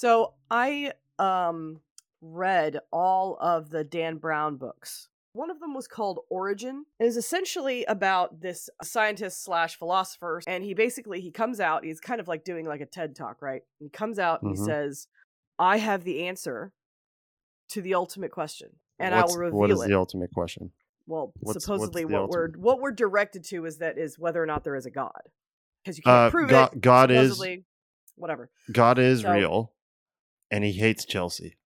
So I um read all of the Dan Brown books. One of them was called Origin. It is essentially about this scientist slash philosopher, and he basically he comes out. He's kind of like doing like a TED talk, right? He comes out and Mhm. he says, "I have the answer to the ultimate question, and What's- I will reveal What is it." the ultimate question? well, what's- supposedly what's what we're what we're directed to is that is whether or not there is a God, because you can't Uh, prove God, it. God is whatever. God is So- real, and he hates Chelsea.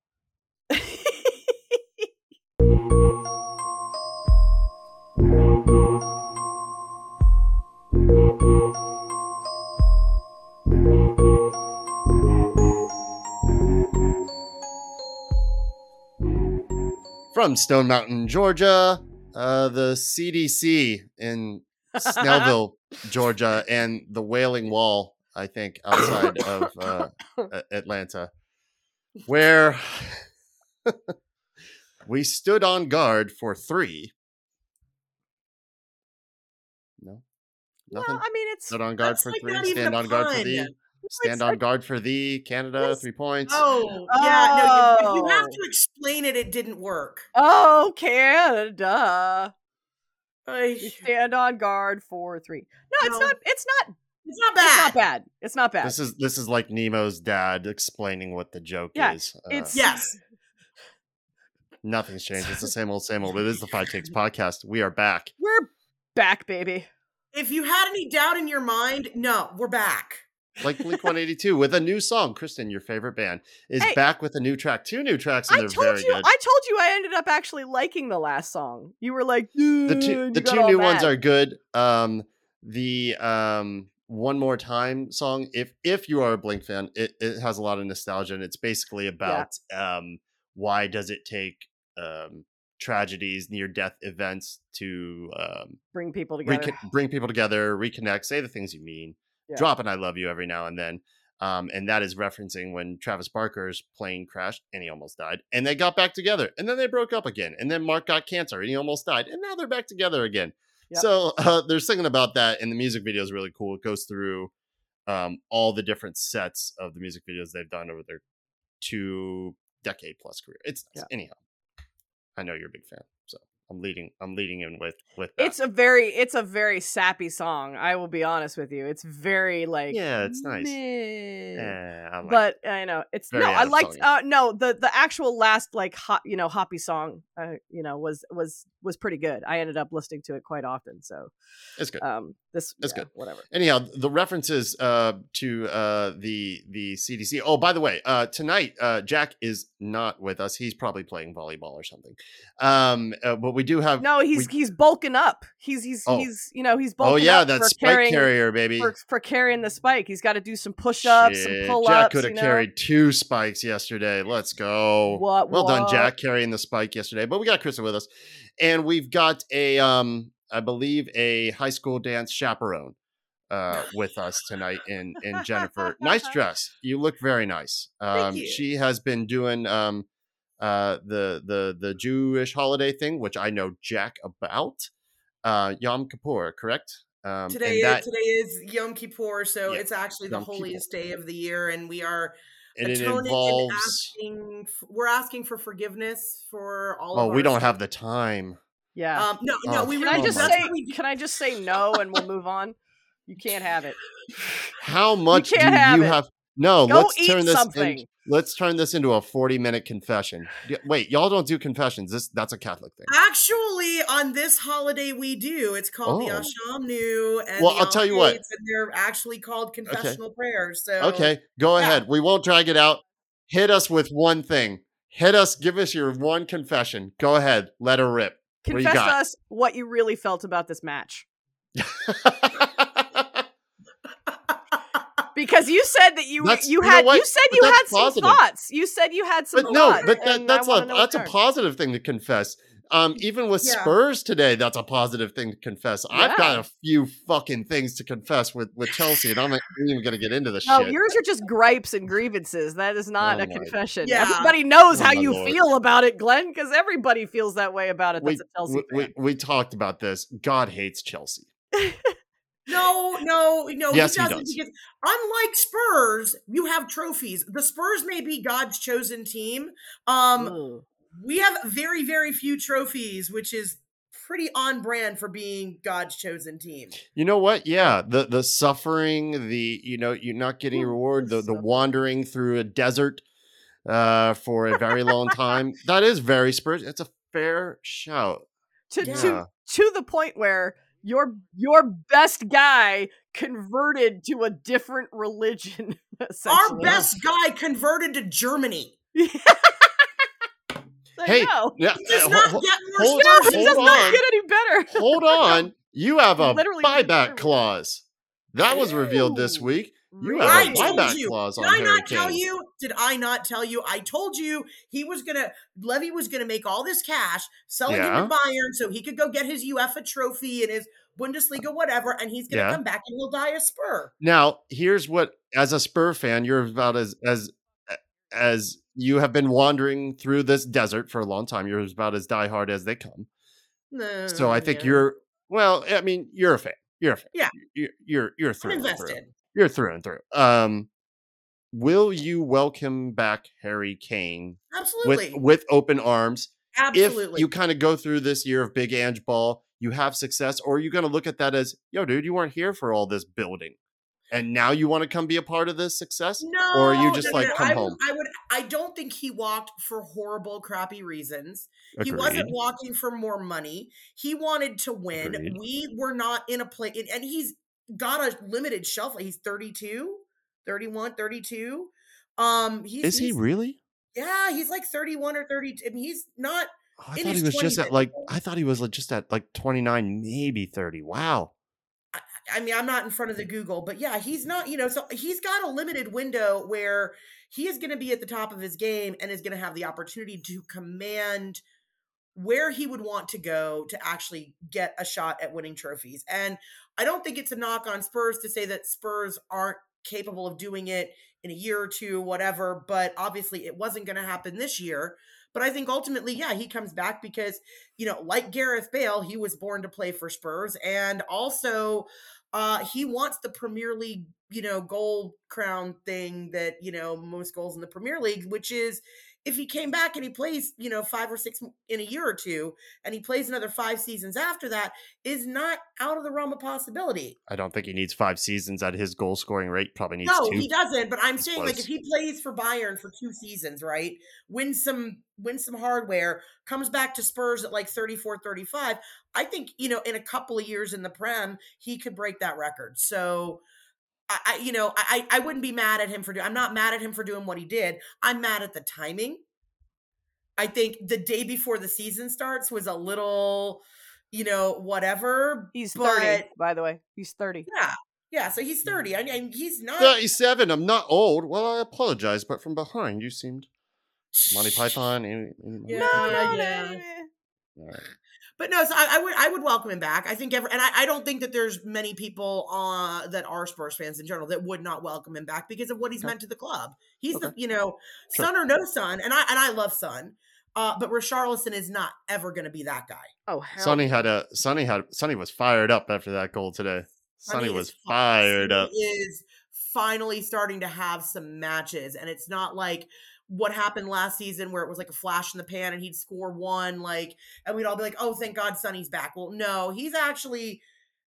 From Stone Mountain, Georgia, uh, the CDC in Snellville, Georgia, and the Wailing Wall, I think, outside of uh, Atlanta, where we stood on guard for three. No, nothing. Well, I mean, it's Stood on guard for like three. Stand a on guard for pun. thee. Stand it's on like- guard for thee. Canada, Yes. three points. Oh, yeah. No, you, you have Oh. to explain it. It didn't work. oh Canada. Ay, You stand on guard for three. No, it's not. It's not. It's not bad. It's not bad. It's not bad. This is this is like Nemo's dad explaining what the joke Yeah, is. Uh, it's Yes. nothing's changed. It's the same old, same old. It is the Five Takes podcast. We are back. we're back, baby. If you had any doubt in your mind, no, we're back. like Blink 182 with a new song. Kristen, your favorite band, is Hey. back with a new track. Two new tracks, and I they're told very you. good. I told you. I ended up actually liking the last song. You were like, the two the two all new ones are good. Um, the um one more time song. If if you are a Blink fan, it, it has a lot of nostalgia, and it's basically about um why does it take um tragedies, near death events to um bring people together. recon- bring people together, reconnect, say the things you mean, Yeah. drop and "I love you" every now and then. Um, and that is referencing when Travis Barker's plane crashed and he almost died, and they got back together, and then they broke up again, and then Mark got cancer and he almost died, and now they're back together again. Yep. So uh, they're singing about that, and the music video is really cool. It goes through um, all the different sets of the music videos they've done over their two decade plus career. It's nice. Yeah. anyhow. I know you're a big fan, I'm leading. I'm leading in with with that. It's a very, it's a very sappy song. I will be honest with you. It's very like, Yeah, it's nice. Yeah, I like but I know it's Very no. I liked uh no the the actual last like hot you know hoppy song uh you know was was was pretty good. I ended up listening to it quite often. So it's good. um this It's yeah, good. whatever. Anyhow, the references uh, to uh, the the CDC. Oh, by the way, uh, tonight uh, Jack is not with us. He's probably playing volleyball or something. Um, uh, but we do have. No, he's he's bulking up. He's he's Oh. he's you know he's bulking oh yeah, up that for spike carrying carrier, baby. for, for carrying the spike. He's got to do some push ups, some pull Jack could have you know? carried two spikes yesterday. Let's go. What, Well done. Jack, carrying the spike yesterday. But we got Kristen with us, and we've got a, um, I believe, a high school dance chaperone uh, with us tonight in in Jennifer. nice dress. You look very nice. Um, she has been doing um, uh, the the the Jewish holiday thing, which I know Jack about. Uh, Yom Kippur, correct? Um, Today, and that, today is Yom Kippur, so Yeah, it's actually the Yom Kippur. holiest day of the year, and we are and it atoning involves. and asking. We're asking for forgiveness for all. Well, of we don't sins. have the time. Yeah. Um, no, no, Oh, we can I just say? what. Can I just say no and we'll move on? You can't have it. How much do have you it. have? No, Go let's turn this. something. In, let's turn this into a forty-minute confession. Wait, y'all don't do confessions. This that's a Catholic thing. Actually, on this holiday, we do. It's called the Oh. Ashamnu, and Well, the I'll tell you what. And they're actually called confessional prayers. So Okay, go yeah. ahead. We won't drag it out. Hit us with one thing. Hit us. Give us your one confession. Go ahead. Let her rip. What Confess to us what you really felt about this match. Because you said that you That's- you you know had you said But you that's had some thoughts. You said you had some but no, thoughts. but that, that's a wanna know what that's a positive thing to confess. Um, even with Yeah. Spurs today, that's a positive thing to confess. I've got a few fucking things to confess with with Chelsea, and I'm not even gonna get into the No, shit. yours are just gripes and grievances. That is not Oh a confession. Yeah. Everybody knows Oh how you Lord. feel about it, Glenn, because everybody feels that way about it. we, a Chelsea we, we, we talked about this. God hates Chelsea. No, no, no. Yes, he he doesn't does. because unlike Spurs, you have trophies. The Spurs may be God's chosen team. Um, Ugh. we have very, very few trophies, which is pretty on brand for being God's chosen team. You know what? Yeah, the the suffering, the you know, you're not getting Ooh, reward, the the wandering through a desert uh for a very long time. That is very Spurs. It's a fair shout. to Yeah. to to the point where your your best guy converted to a different religion. Our best guy converted to Germany. Hey, you go. Yeah, Does uh, not ho- get more hold- Spurs It than does this not get any better. hold on. You have a Literally buyback clause. That was revealed this week. You have I a told buyback you. clause Did on I Harry not tell you? Did I not tell you? I told you he was gonna Levy was gonna make all this cash selling Yeah. him to Bayern so he could go get his UEFA trophy and his Bundesliga whatever, and he's gonna Yeah. come back and he'll die a Spur. Now, here's what as a Spur fan, you're about as as as you have been wandering through this desert for a long time. You're about as diehard as they come. No, So I think yeah. you're well. I mean, you're a fan. You're a fan. Yeah. You're you're, you're I'm through. and through. You're through and through. Um, will you welcome back Harry Kane Absolutely. with with open arms? Absolutely. If you kind of go through this year of Big Ange ball, you have success, or are you going to look at that as, yo, dude, you weren't here for all this building, and now you want to come be a part of this success? no, or are you just no, like, no. come I, home? I would. I don't think he walked for horrible, crappy reasons. He wasn't walking for more money. He wanted to win. Agreed. We were not in a place, and he's got a limited shelf. life. He's 32, 31, 32. Um, he's, Is he he's- really? Yeah, he's like 31 or 32. I mean, he's not. Oh, I thought he was just at like I thought he was like just at like 29, maybe 30. Wow. I- I mean, I'm not in front of the Google, but yeah, he's not, you know, so he's got a limited window where he is going to be at the top of his game and is going to have the opportunity to command where he would want to go to actually get a shot at winning trophies. And I don't think it's a knock on Spurs to say that Spurs aren't capable of doing it in a year or two, whatever, but obviously it wasn't going to happen this year. But I think ultimately, yeah, he comes back because, you know, like Gareth Bale, he was born to play for Spurs. And also, uh, he wants the Premier League, you know, goal crown thing that, you know, most goals in the Premier League, which is if he came back and he plays, you know, five or six in a year or two, and he plays another five seasons after that, is not out of the realm of possibility. I don't think he needs five seasons at his goal scoring rate. Probably needs No, two. he doesn't. But I'm He's saying, like, if he plays for Bayern for two seasons, right, wins some wins some hardware, comes back to Spurs at like 34, 35, I think you know, in a couple of years in the Prem, he could break that record. So. I, I you know, I, I wouldn't be mad at him for doing. I'm not mad at him for doing what he did. I'm mad at the timing. I think the day before the season starts was a little, you know, whatever. He's but- 30, by the way. He's 30. Yeah, yeah. So he's 30. Mm. I mean, he's not. 37. I'm not old. Well, I apologize, but from behind you seemed Monty Python. any- any- Yeah, no, no, yeah. no, no. All right. But no, so I, I would I would welcome him back. I think ever, and I, I don't think that there's many people uh, that are Spurs fans in general that would not welcome him back because of what he's Okay. meant to the club. He's the you know Sure. son or no son, and I and I love son, uh, but Richarlison is not ever going to be that guy. Oh, hell. Sonny had a Sonny had Sonny was fired up after that goal today. Sonny Sonny was fired up. He is finally starting to have some matches, and it's not like what happened last season where it was like a flash in the pan and he'd score one, like, and we'd all be like, "Oh, thank God, Sonny's back." Well, no, he's actually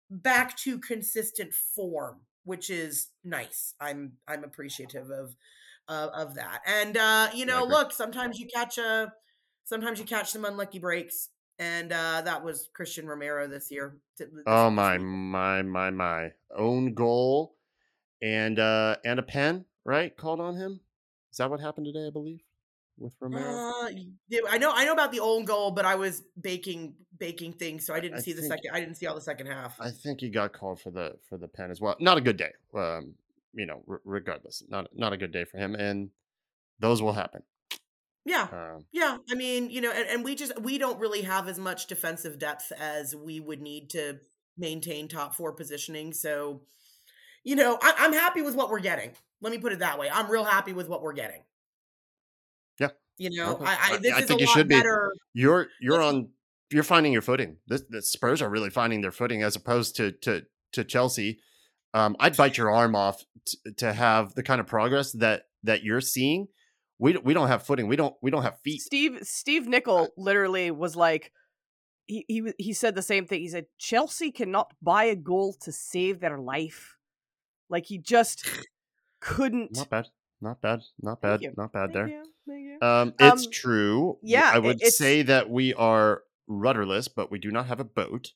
back to consistent form, which is nice. I'm I'm appreciative of uh, of that, and uh, you know, look, sometimes you catch a, sometimes you catch some unlucky breaks. And uh, that was Christian Romero this year. this- Oh my my my my own goal and uh and a pen right called on him. Is that what happened today? I believe with Romero. Uh, yeah, I know, I know about the own goal, but I was baking, baking things, so I didn't I see the second. I didn't see all the second half. I think he got called for the for the pen as well. Not a good day. Um, you know, r- regardless, not not a good day for him, and those will happen. yeah, Um, yeah. I mean, you know, and, and we just we don't really have as much defensive depth as we would need to maintain top four positioning. So, you know, I, I'm happy with what we're getting. Let me put it that way. I'm real happy with what we're getting. Yeah. You know, Okay. I, I I- this I is think a you lot should be. you're you're Let's- on. You're finding your footing. This the Spurs are really finding their footing as opposed to to to Chelsea, um, I'd bite your arm off t- to have the kind of progress that that you're seeing. We we don't have footing. We don't we don't have feet. Steve Steve Nicol literally was like he he he said the same thing. He said Chelsea cannot buy a goal to save their life. Like he just couldn't. Not bad. Not bad. Not bad. Not bad Thank there. you, you. Um, it's Um, true. yeah, I would say that we are rudderless, but we do not have a boat.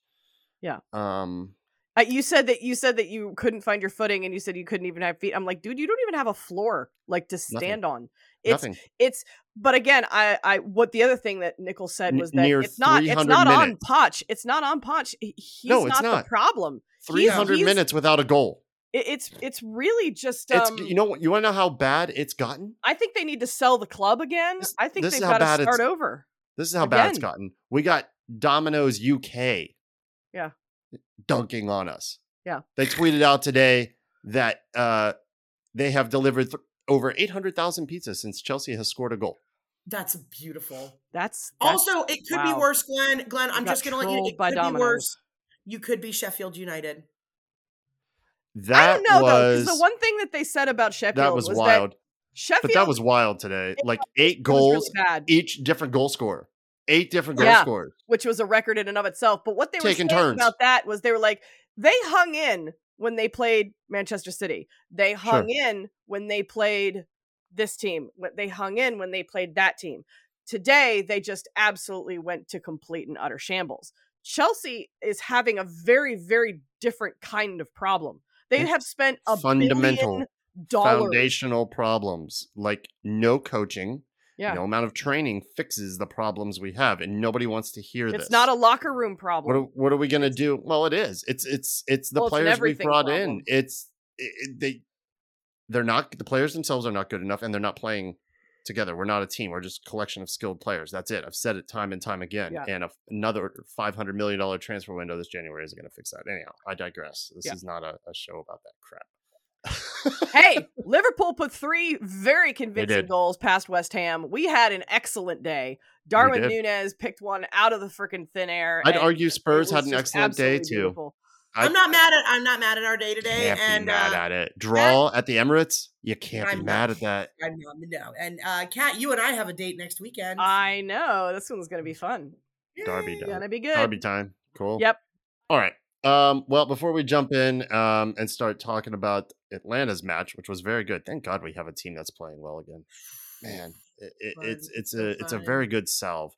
Yeah. Um. Uh, you said that you said that you couldn't find your footing, and you said you couldn't even have feet. I'm like, dude, you don't even have a floor like to Nothing. stand on. It's nothing. it's. But again, I I what the other thing that Nichols said was that near it's not it's 300 not on minutes. Poch. It's not on Poch. He's No, it's not, not. the problem. Three hundred minutes without a goal. It, it's it's really just It's um. you know you want to know how bad it's gotten. I think they need to sell the club again. This- I think this is they've how got bad to it's- start over. This is how bad it's gotten. We got Domino's UK. Yeah. Dunking on us. Yeah. They tweeted out today that uh, they have delivered th- over 800,000 pizzas since Chelsea has scored a goal. That's beautiful. That's, that's Also, it could wow. be worse, Glenn. Glenn, I'm just going to let you know it by could Domino's. be worse. You could be Sheffield United. That I don't know though, was because the one thing that they said about Sheffield that was, was wild. that Sheffield but that was wild today. Like eight goals, really each different goal scorer. Eight different goal Yeah. scorers. which was a record in and of itself. But what they were Taking saying turns. about that was they were like they hung in when they played Manchester City. They hung in when they played this team. They hung in when they played that team. Today they just absolutely went to complete and utter shambles. Chelsea is having a very very different kind of problem. They have spent a fundamental. Foundational problems like no coaching, Yeah. no amount of training fixes the problems we have, and nobody wants to hear It's this. It's not a locker room what problem. are, what are we gonna do? Well, it is. It's it's it's the Well, players we brought problem. in. It's it, it- they they're not the players themselves are not good enough, and they're not playing together. We're not a team. We're just a collection of skilled players. That's it. I've said it time and time again. Yeah. And a, another five hundred million dollar transfer window this January isn't going to fix that. Anyhow, I digress. This Yeah. is not a, a show about that crap. hey, Liverpool put three very convincing goals past West Ham. We had an excellent day. Darwin. Nunez picked one out of the freaking thin air. I'd argue Spurs had an excellent day too. beautiful. I I'm not mad at I'm not mad at our day today. can't And be mad uh, at it. Draw at the Emirates. You can't I'm be not- mad at that. I'm not no. And uh Kat, you and I have a date next weekend. I know this one's gonna be fun. Darby Yay. done. Gonna be good. Derby time. Cool. Yep. All right. Um, well, before we jump in um, and start talking about Atlanta's match, which was very good. Thank God we have a team that's playing well again. Man, it, it, it's it's a it's a very good salve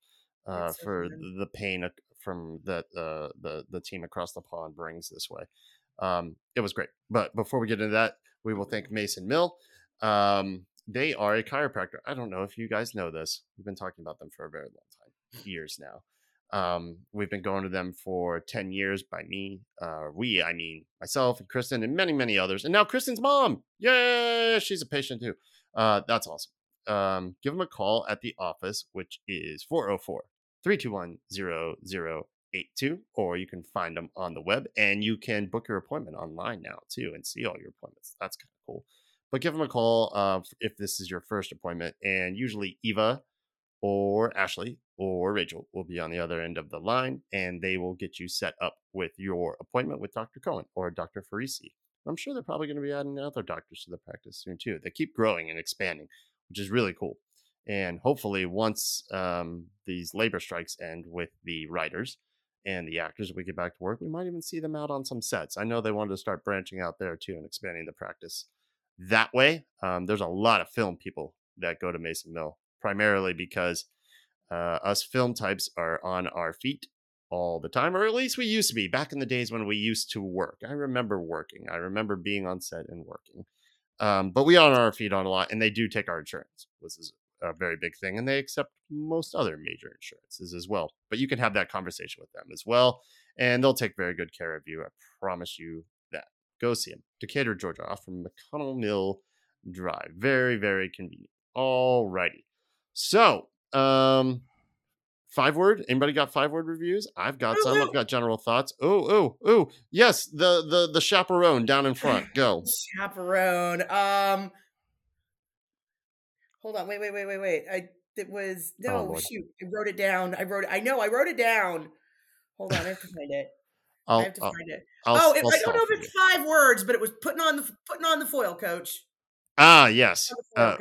uh, so for fun. the pain ac- from that uh, the the team across the pond brings this way. Um, it was great. But before we get into that, we will thank Mason Mill. Um, they are a chiropractor. I don't know if you guys know this. We've been talking about them for a very long time, years now. Um, we've been going to them for 10 years by me. Uh, we, I mean, myself and Kristen and many, many others. And now Kristen's mom. Yeah, She's a patient too. Uh, that's awesome. Um, give them a call at the office, which is 404 321 0082, or you can find them on the web and you can book your appointment online now too and see all your appointments. That's kind of cool. But give them a call uh, if this is your first appointment. And usually Eva or Ashley or Rachel will be on the other end of the line and they will get you set up with your appointment with Dr. Cohen or Dr. Farisi. I'm sure they're probably going to be adding other doctors to the practice soon too. They keep growing and expanding, which is really cool. And hopefully, once um, these labor strikes end with the writers and the actors, we get back to work, we might even see them out on some sets. I know they wanted to start branching out there too and expanding the practice that way. Um, there's a lot of film people that go to Mason Mill, primarily because uh, us film types are on our feet all the time, or at least we used to be back in the days when we used to work. I remember working. I remember being on set and working. Um, but we are on our feet on a lot, and they do take our insurance, which is a very big thing, and they accept most other major insurances as well. But you can have that conversation with them as well, and they'll take very good care of you. I promise you that. Go see them, Decatur, Georgia, off from McConnell Mill Drive. Very, very convenient. All righty. So, um, five word. Anybody got five word reviews? I've got some. I've got general thoughts. Oh, oh, oh. Yes, the the the chaperone down in front. Go. chaperone. Um hold on, wait, wait, wait, wait, wait. I it was no boy. shoot. I wrote it down. I wrote it. I know I wrote it down. Hold on, I have to find it. I'll, I have to I'll, find it. I'll, oh, it, I'll don't know if it's five words, but it was putting on the putting on the foil, coach. Ah, yes. Uh,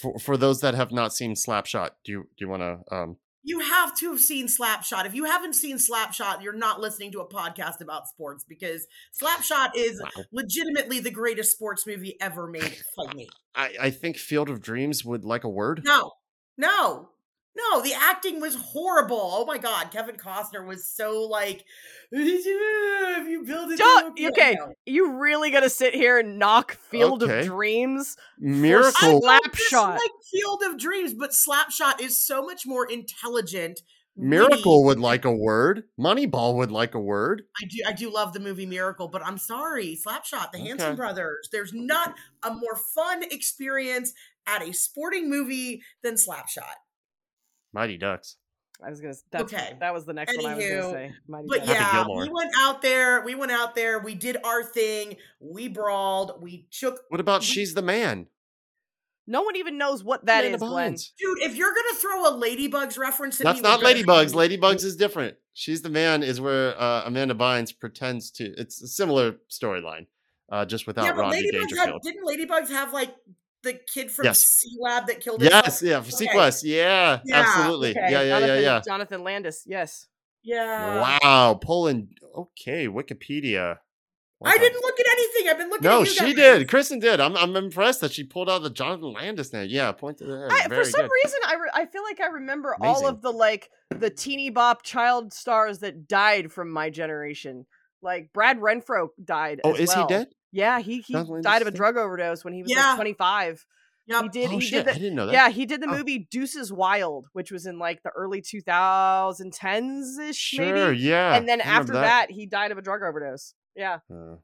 for for those that have not seen Slapshot, do you do you want to? Um, You have to have seen Slapshot. If you haven't seen Slapshot, you're not listening to a podcast about sports because Slapshot is wow. legitimately the greatest sports movie ever made. Fight me. I I think Field of Dreams would like a word. No, no, no. The acting was horrible. Oh my god, Kevin Costner was so like, if you build it, Don't- it'll- okay. No. You really gonna sit here and knock Field Okay. of Dreams? Miracle. I Slap don't shot. Field of Dreams, but Slapshot is so much more intelligent. Miracle witty. would like a word. Moneyball would like a word. I do I do love the movie Miracle, but I'm sorry, Slapshot, the Hanson brothers. There's not a more fun experience at a sporting movie than Slapshot. Mighty Ducks. I was gonna. That's, Okay. That was the next one I was gonna say. Mighty But Ducks. Yeah, we went out there. We went out there. We did our thing. We brawled. We shook. What about We- She's the Man? no one even knows what that Amanda is, Glenn. Dude, if you're gonna throw a Ladybugs reference at That's me, not we're gonna- Ladybugs. Ladybugs is different. She's the Man is where uh, Amanda Bynes pretends to. It's a similar storyline, uh, just without Yeah, but Rodney Ladybugs had, didn't Ladybugs have like the kid from Yes. C Lab that killed Yes, himself? yeah, for SeaQuest. Yeah, Yeah, absolutely. okay. Yeah, yeah, yeah, Jonathan, yeah. Jonathan Brandis. Yes. Yeah. Wow, pulling. Okay, Wikipedia. What I didn't look at anything. I've been looking No, she guys. did. Kristen did. I'm, I'm impressed that she pulled out the Jonathan Brandis name. Yeah, point to. I, for some good. reason, I, re- I feel like I remember all of the like the teeny bop child stars that died from my generation. Like Brad Renfro died. Oh, is well. he dead? Yeah, he he Jonathan died of a drug overdose when he was Yeah. like 25. Yep. He did. oh he shit! did I didn't know that. yeah, he did the Oh. movie Deuces Wild, which was in like the early 2010s ish, sure. maybe. Yeah. and then after that. he died of a drug overdose. Yeah, Uh,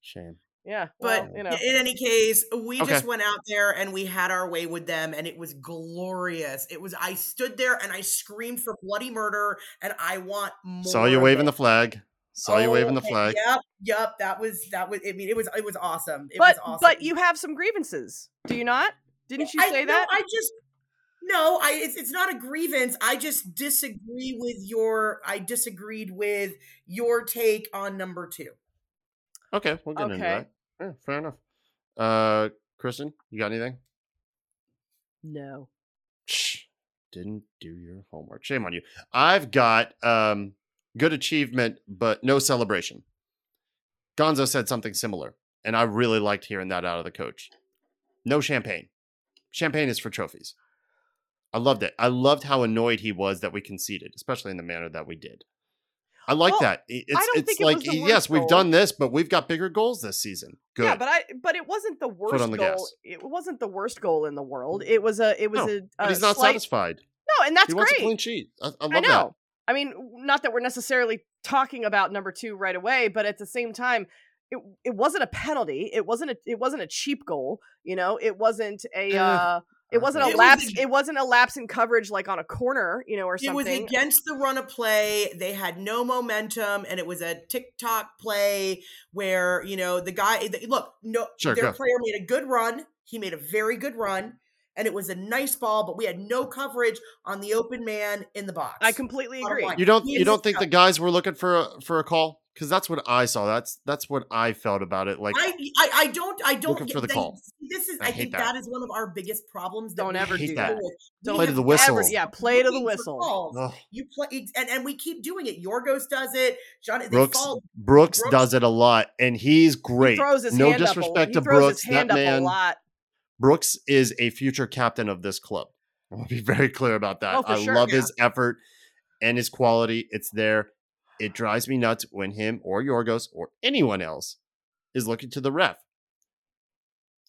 shame. yeah. But well, you know, in any case, we Okay. just went out there and we had our way with them, and it was glorious. It was. I stood there and I screamed for bloody murder, and I want more. Saw you waving it. the flag. Saw you waving the Oh, flag. Yep, yep. That was that was. I mean, it was it was awesome. It but was awesome. but you have some grievances, do you not? Didn't you I, say no, that? I just no. I it's, it's not a grievance. I just disagree with your. I disagreed with your take on number two. Okay, we'll get into that. Yeah, fair enough. Uh, Kristen, you got anything? no. Shh, didn't do your homework. Shame on you. I've got um good achievement, but no celebration. Gonzo said something similar, and I really liked hearing that out of the coach. No champagne. Champagne is for trophies. I loved it. I loved how annoyed he was that we conceded, especially in the manner that we did. I like Well, that. I- It's don't it's think it was like the yes, worst we've done this, but we've got bigger goals this season. Good. Yeah, but I but it wasn't the worst on the goal. gas. It wasn't the worst goal in the world. It was a it was No, a, but a he's not slight, satisfied. No, and that's he wants a great. clean sheet. I, I love I that. I mean, not that we're necessarily talking about number two right away, but at the same time, it it wasn't a penalty. It wasn't a it wasn't a cheap goal. You know, it wasn't a uh, it wasn't a It was lapse. it wasn't a lapse in coverage like on a corner. You know, or It was against the run of play. They had no momentum, and it was a TikTok play where you know the guy. the- Look, no, Sure, their go. player made a good run. He made a very good run, and it was a nice ball. But we had no coverage on the open man in the box. I completely agree. You don't He you don't think a- the guys were looking for a, for a call? Because that's what I saw. That's that's what I felt about it. Like I, I I don't I don't Looking for the they- call. This is I I, think that. that is one of our biggest problems. That Don't we ever hate do that. that. with. Don't Play to the whistle. Ever, yeah, play to the whistle. calls. ugh. You play and and we keep doing it. Yorgos does it. John Brooks Brooks Brooks- does it a lot, and he's great. He throws his no hand disrespect up. A, to he throws Brooks. his hand that up a man, lot. Brooks is a future captain of this club. I'll be very clear about that. Oh, I sure, love yeah. his effort and his quality. It's there. It drives me nuts when him or Yorgos or anyone else is looking to the ref.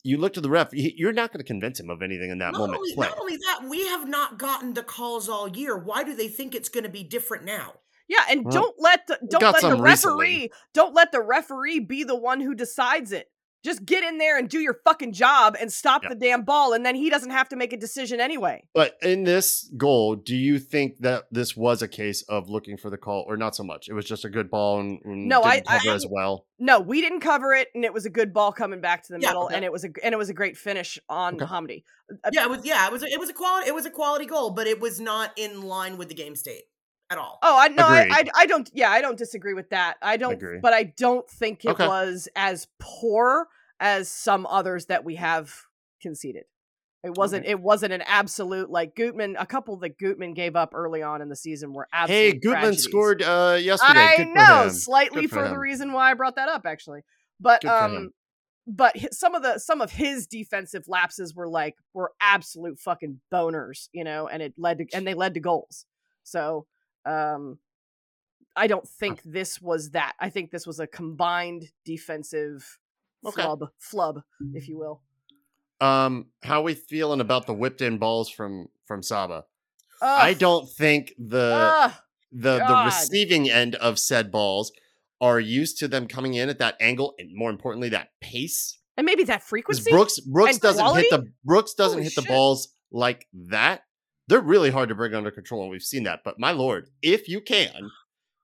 You look to the ref, you're not going to convince him of anything in that not moment. only, not only that, we have not gotten the calls all year. Why do they think it's going to be different now? Yeah, and Well, don't let the don't let the referee recently. don't let the referee be the one who decides it. Just get in there and do your fucking job and stop Yep. the damn ball, and then he doesn't have to make a decision anyway. But in this goal, do you think that this was a case of looking for the call, or not so much? It was just a good ball and, and No, I- didn't cover I- as well. No, we didn't cover it, and it was a good ball coming back to the Yeah, middle, okay. and it was a and it was a great finish on Okay. Hamdi. Uh, Yeah, it was. Yeah, it was. It was a quality. It was a quality goal, but it was not in line with the game state at all. Oh, I no, I, I, I don't. Yeah, I don't disagree with that. I don't, Agree. but I don't think it Okay. was as poor as some others that we have conceded. It wasn't. It wasn't an absolute like Gutman. A couple that Gutman gave up early on in the season were absolute. Hey, Gutman tragedies. scored uh, yesterday. I Good know him. slightly Good for for, the reason why I brought that up, actually. But Good um, but hi- some of the some of his defensive lapses were like were absolute fucking boners, you know, and it led to and they led to goals. So um, I don't think this was that. I think this was a combined defensive Okay. flub, flub, if you will. Um, how we feeling about the whipped in balls from from Saba? I don't think the ugh, the the receiving end of said balls are used to them coming in at that angle and more importantly that pace. and maybe that frequency. Brooks Brooks doesn't hit the? Brooks doesn't Holy hit the balls like that. They're really hard to bring under control, and we've seen that. But my lord, if you can,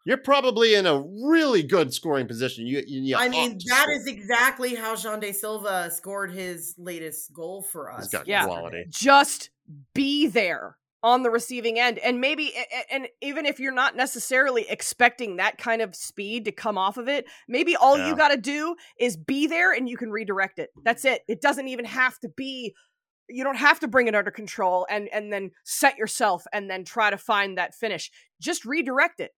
you're probably in a really good scoring position. You, you, you I mean, to that score. is exactly how Xande Silva scored his latest goal for us. He's got Yeah. quality. just be there on the receiving end and maybe a- a- and even if you're not necessarily expecting that kind of speed to come off of it maybe all Yeah. you got to do is be there and you can redirect it that's it it doesn't even have to be you don't have to bring it under control and and then set yourself and then try to find that finish just redirect it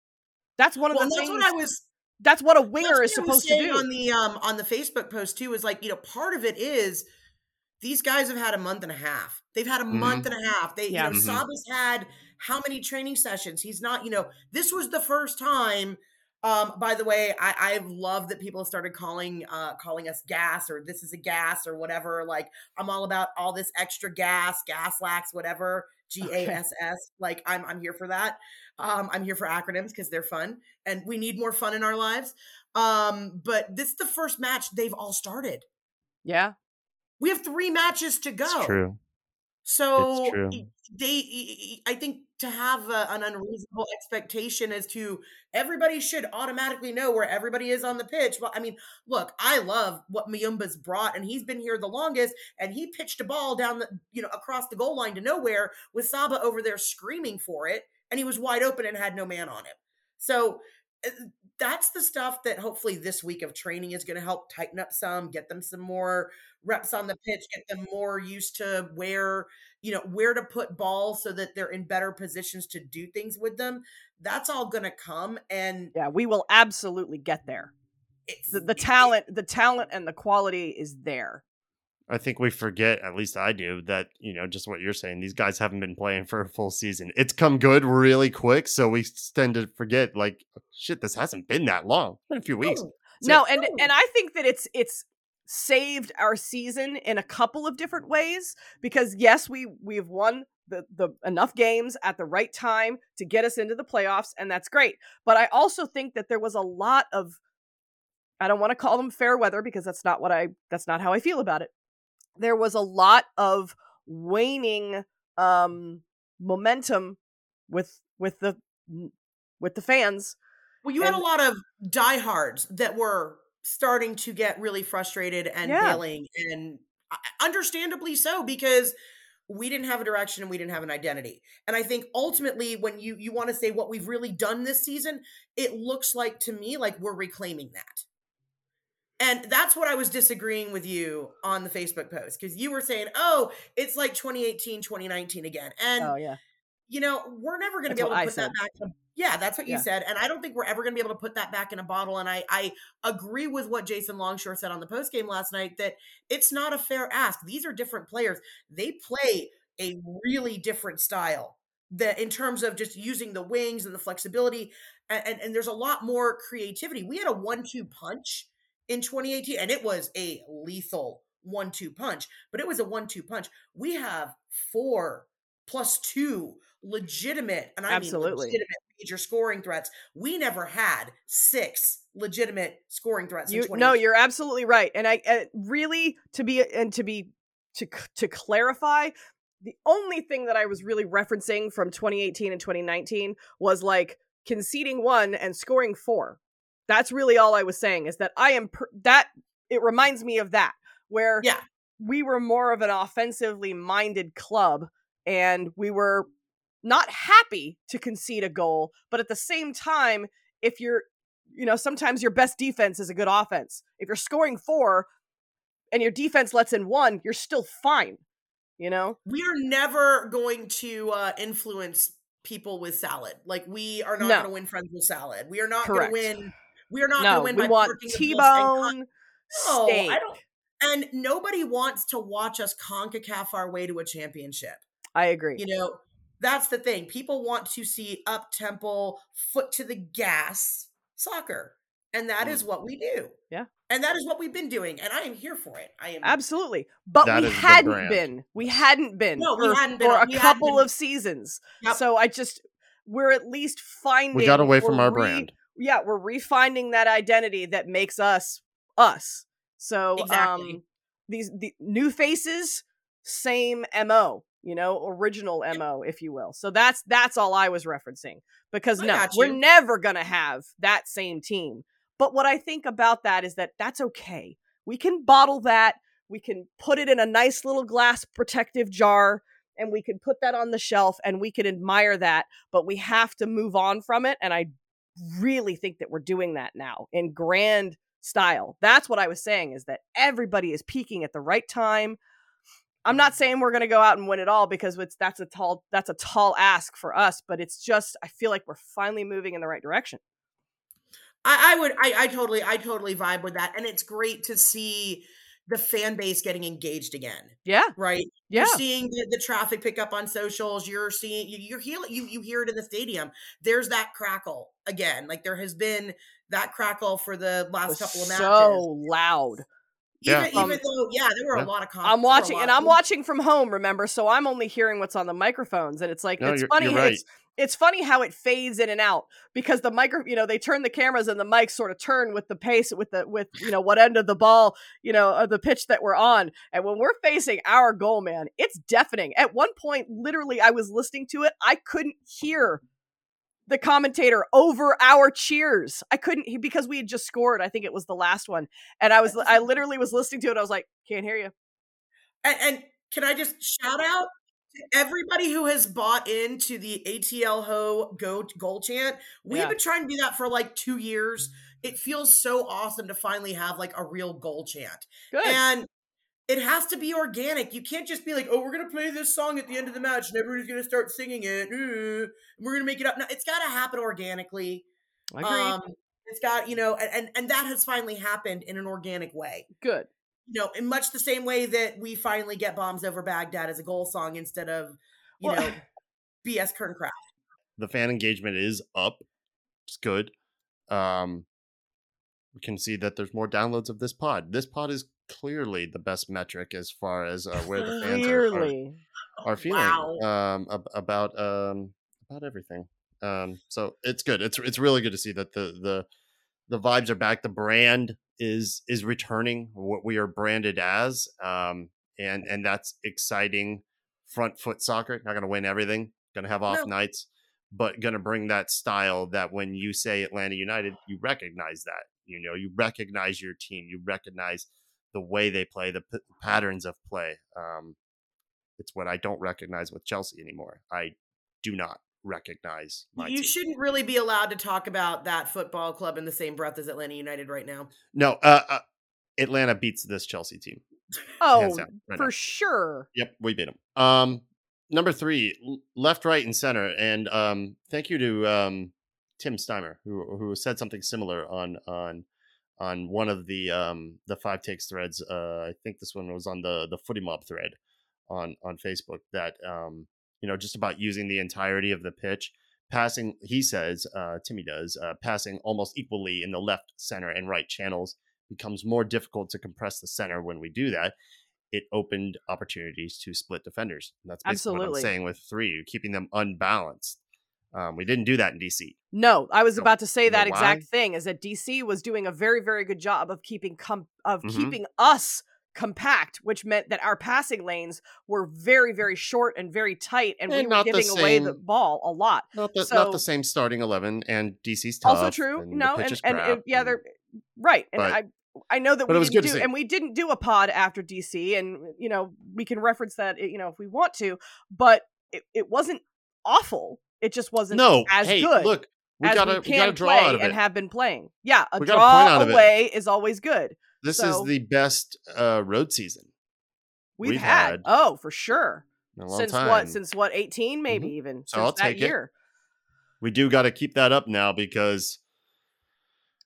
that's one of Well, the that's things what I was that's what a winger what is I was supposed to do on the um on the Facebook post too is like you know part of it is these guys have had a month and a half. They've had a Mhm. month and a half. They Yeah. you know Mhm. Saba's had how many training sessions? He's not you know this was the first time. Um, by the way, I, I love that people have started calling uh calling us gas or this is a gas or whatever. Like I'm all about all this extra gas, gas lax, whatever. G A S S. Like I'm I'm here for that. Um, I'm here for acronyms because they're fun and we need more fun in our lives. Um, but this is the first match they've all started. yeah We have three matches to go. It's true. So they, I think, to have a, an unreasonable expectation as to everybody should automatically know where everybody is on the pitch. Well, I mean, look, I love what Muyumba's brought, and he's been here the longest, and he pitched a ball down the, you know, across the goal line to nowhere with Saba over there screaming for it, and he was wide open and had no man on him. So Uh, that's the stuff that hopefully this week of training is going to help tighten up some, get them some more reps on the pitch, get them more used to where, you know, where to put balls so that they're in better positions to do things with them. That's all going to come. And yeah we will absolutely get there it's the, the it- talent the talent and the quality is there I think we forget, at least I do, that, you know, just what you're saying, these guys haven't been playing for a full season. It's come good really quick, so we tend to forget, like, oh, shit, this hasn't been that long. It's been a few weeks. Oh, no and and i think that it's it's saved our season in a couple of different ways because yes we we've won the the enough games at the right time to get us into the playoffs and that's great but i also think that there was a lot of i don't want to call them fair weather because that's not what i that's not how i feel about it there was a lot of waning um momentum with with the with the fans Well, you had a lot of diehards that were starting to get really frustrated and Yeah. bailing, and understandably so because we didn't have a direction and we didn't have an identity. And I think ultimately, when you you want to say what we've really done this season, it looks like to me like we're reclaiming that. And that's what I was disagreeing with you on the Facebook post because you were saying, "Oh, it's like 2018, 2019 again." And oh yeah you know, we're never going to be able to put that back. In yeah, that's what you said, and I don't think we're ever going to be able to put that back in a bottle. And I, I agree with what Jason Longshore said on the post game last night that it's not a fair ask. These are different players. They play a really different style that in terms of just using the wings and the flexibility, and, and, and there's a lot more creativity. We had a one-two punch in 2018, and it was a lethal one-two punch, but it was a one-two punch. We have four plus two legitimate, and I Absolutely. mean legitimate major scoring threats. We never had six legitimate scoring threats. you no you're absolutely right and i uh, really to be and to be to to clarify the only thing that i was really referencing from 2018 and 2019 was like conceding one and scoring four that's really all i was saying is that i am per- that it reminds me of that where Yeah. we were more of an offensively minded club and we were not happy to concede a goal, but at the same time, if you're, you know, sometimes your best defense is a good offense. If you're scoring four and your defense lets in one, you're still fine. You know, we are never going to uh, influence people with salad. Like we are not No. going to win friends with salad. We are not going to win. We are not no, going we to win. by want parking the bus and T-bone, No, steak. I don't. And nobody wants to watch us CONCACAF our way to a championship. I agree. You know, that's the thing. People want to see up tempo, foot to the gas soccer. And that Mm. is what we do. Yeah. And that is what we've been doing. And I am here for it. I am Absolutely. But That we hadn't been. We hadn't been No, we for, hadn't been. for a We couple been. of seasons. Yep. So I just we're at least finding We got away from our re- brand. Yeah, we're refinding that identity that makes us us. So Exactly. um these the new faces, same MO, you know, original MO, if you will. So that's that's all I was referencing. Because I no, we're never gonna have that same team. But what I think about that is that that's okay. We can bottle that. We can put it in a nice little glass protective jar and we can put that on the shelf and we can admire that. But we have to move on from it. And I really think that we're doing that now in grand style. That's what I was saying is that everybody is peaking at the right time. I'm not saying we're going to go out and win it all because it's that's a tall that's a tall ask for us, but it's just I feel like we're finally moving in the right direction. I, I would I, I totally I totally vibe with that. And it's great to see the fan base getting engaged again. Yeah. Right. Yeah. You're seeing the, the traffic pick up on socials. You're seeing you, you're hear you you hear it in the stadium. There's that crackle again. Like there has been that crackle for the last couple of matches. so loud. even Yeah. even um, though yeah, there were Yeah. a lot of. Com- I'm there were a watching, and I'm watching from home. Remember, so I'm only hearing what's on the microphones, and it's like No, it's you're- funny. you're right. It's it's funny how it fades in and out because the micro, you know, they turn the cameras and the mics sort of turn with the pace with the with you know what end of the ball, you know, of the pitch that we're on. And when we're facing our goal, man, it's deafening. At one point, literally, I was listening to it, I couldn't hear the commentator over our cheers. I couldn't because we had just scored. I think it was the last one, and I was I literally was listening to it. I was like, can't hear you. And, and can I just shout out everybody who has bought into the ATL Ho go goal chant? We've Yeah. been trying to do that for like two years. It feels so awesome to finally have like a real goal chant. Good. And it has to be organic. You can't just be like, oh, we're going to play this song at the end of the match and everybody's going to start singing it. uh, and we're going to make it up. No, it's got to happen organically. I agree. Um, it's got, you know, and, and, and that has finally happened in an organic way. Good. You know, in much the same way that we finally get Bombs Over Baghdad as a goal song instead of, you Well- know, BS Kerncraft. the fan engagement is up. It's good. Um, we can see that there's more downloads of this pod. This pod is clearly the best metric as far as uh, where the fans are, are, are feeling Wow. um, ab- about um, about everything. Um, so it's good. It's it's really good to see that the the the vibes are back. The brand is is returning. What we are branded as, um, and and that's exciting. Front foot soccer. Not going to win everything. Going to have off No. nights, but going to bring that style that when you say Atlanta United, you recognize that. You know, you recognize your team. You recognize the way they play, the p- patterns of play. Um, it's what I don't recognize with Chelsea anymore. I do not recognize my You team. shouldn't really be allowed to talk about that football club in the same breath as Atlanta United right now. No, uh, uh, Atlanta beats this Chelsea team. Oh, down, right for now. sure. Yep, we beat them. Um, number three, left, right, and center. And um, thank you to um, Tim Steimer who who said something similar on on on one of the um the five takes threads. Uh, I think this one was on the the footy mob thread on on Facebook. That um you know just about using the entirety of the pitch. Passing, he says, uh, Timmy does, uh, passing almost equally in the left, center, and right channels becomes more difficult to compress the center when we do that it opened opportunities to split defenders. And that's basically what I'm saying with three, keeping them unbalanced. Um, we didn't do that in DC. No, I was about to say that exact why? thing. Is that DC was doing a very, very good job of keeping com- of Mhm. keeping us compact, which meant that our passing lanes were very, very short and very tight, and, And we were not the giving away the same- ball a lot. Not the not the same starting eleven, and DC's tough. also true, and no, and and crap, yeah, they're right, and but- I. I know that we it didn't to do, and we didn't do a pod after DC, and you know we can reference that, you know, if we want to, but it, it wasn't awful. It just wasn't No, as hey, good look, we as gotta we we, can draw out of and have been playing. Yeah, a We draw it. away is always good. This so- is the best uh, road season We've, We've had, had oh for sure a long since time. what since what 18 maybe even So since I'll that take it. year. we do got to keep that up now because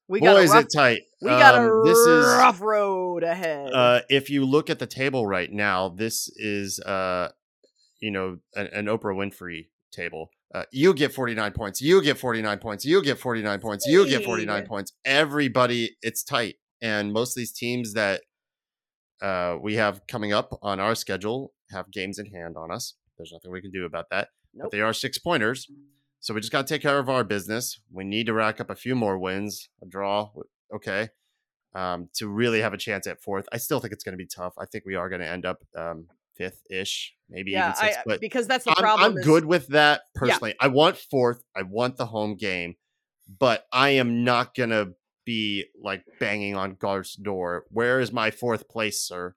We got boy, is a rough, it tight. we got a Um, this is rough road ahead. uh, if you look at the table right now, this is uh, you know an, an Oprah Winfrey table. Uh, you get 49 points. You get 49 points. You get 49 points. You get 49 points. Everybody, it's tight. And most of these teams that uh, we have coming up on our schedule have games in hand on us. There's nothing we can do about that. But they are six pointers. So we just got to take care of our business. We need to rack up a few more wins, a draw. Okay. Um, to really have a chance at fourth. I still think it's going to be tough. I think we are going to end up um, fifth ish, maybe yeah, even sixth. I, but because that's the I'm, problem. I'm is- good with that personally. I want fourth. I want the home game, but I am not gonna be like banging on Garth's door. Where is my fourth place, sir?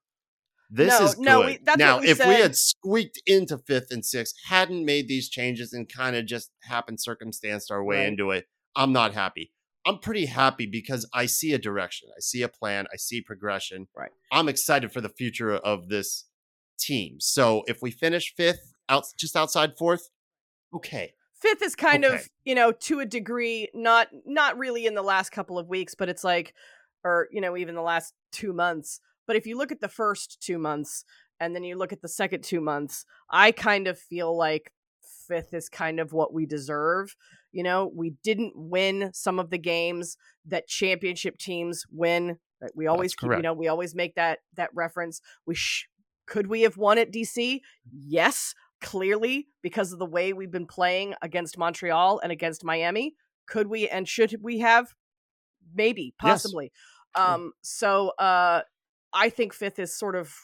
This No, is good. no, we- now, we if we had squeaked into fifth and sixth, hadn't made these changes, and kind of just happened circumstanced our way Right. into it, I'm not happy. I'm pretty happy because I see a direction, I see a plan, I see progression. Right. I'm excited for the future of this team. So if we finish fifth, out just outside fourth, okay. Fifth is kind Okay. of you know to a degree not not really in the last couple of weeks but it's like or you know even the last two months. But if you look at the first two months and then you look at the second two months i kind of feel like fifth is kind of what we deserve. You know we didn't win some of the games that championship teams win we always keep, you know we always make that that reference. We sh- could we have won at dc yes clearly because of the way we've been playing against Montreal and against Miami. Could we and should we have? Maybe, possibly. Sure. Um, so uh I think fifth is sort of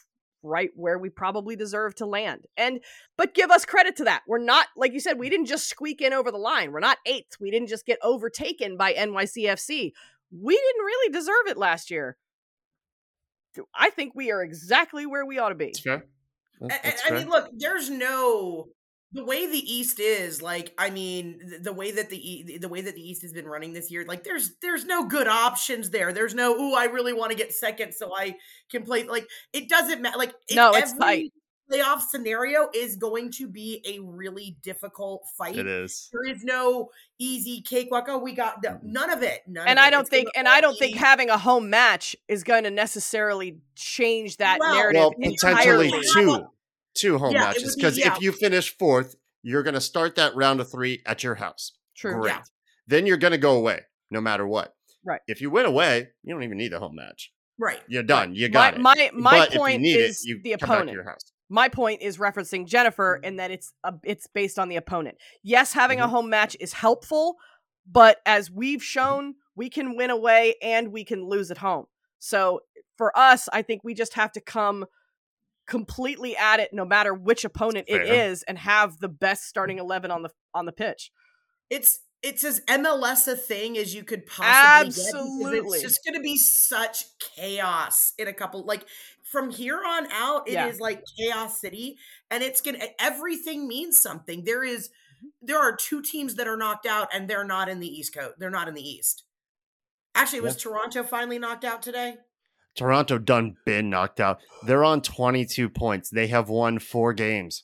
right where we probably deserve to land. And but give us credit to that. We're not like you said, we didn't just squeak in over the line. We're not eighth. We didn't just get overtaken by NYCFC. We didn't really deserve it last year. I think we are exactly where we ought to be. Fair. I, That's, I- I mean, look, there's no the way the East is. Like, I mean, the, the way that the E- the way that the East has been running this year, like, there's there's no good options there. There's no, oh, I really want to get second so I can play. Like, it doesn't matter. Like, No, it's every tight. Playoff scenario is going to be a really difficult fight. it is. There is no easy cakewalk. Oh, we got no, none of it. None and of I it. don't It's think and I don't think having a home match is going to necessarily change that Well, narrative Well, potentially entirely. Two, home Yeah, matches. would be- Because yeah. if you finish fourth, you're going to start that round of three at your house. True. Great. Yeah. Then you're going to go away, no matter what. Right. If you win away, you don't even need the home match. right. You're done. You My got it. my my you point is it, you the come back to opponent. your house. My point is referencing Jennifer and that it's a, it's based on the opponent. Yes, having a Mhm. home match is helpful, but as we've shown, we can win away and we can lose at home. So for us, I think we just have to come completely at it no matter which opponent it Fair. is and have the best starting 11 on the on the pitch. it's it's as MLS a thing as you could possibly get. Absolutely. because It's just going to be such chaos in a couple. Like from here on out, it is Yeah. like chaos city, and it's gonna everything means something. There is Mm-hmm. there are two teams that are knocked out, and they're not in the East Coast. They're not in the East. Actually, was Toronto finally knocked out today? Toronto done been knocked out. They're on 22 points. They have won four games.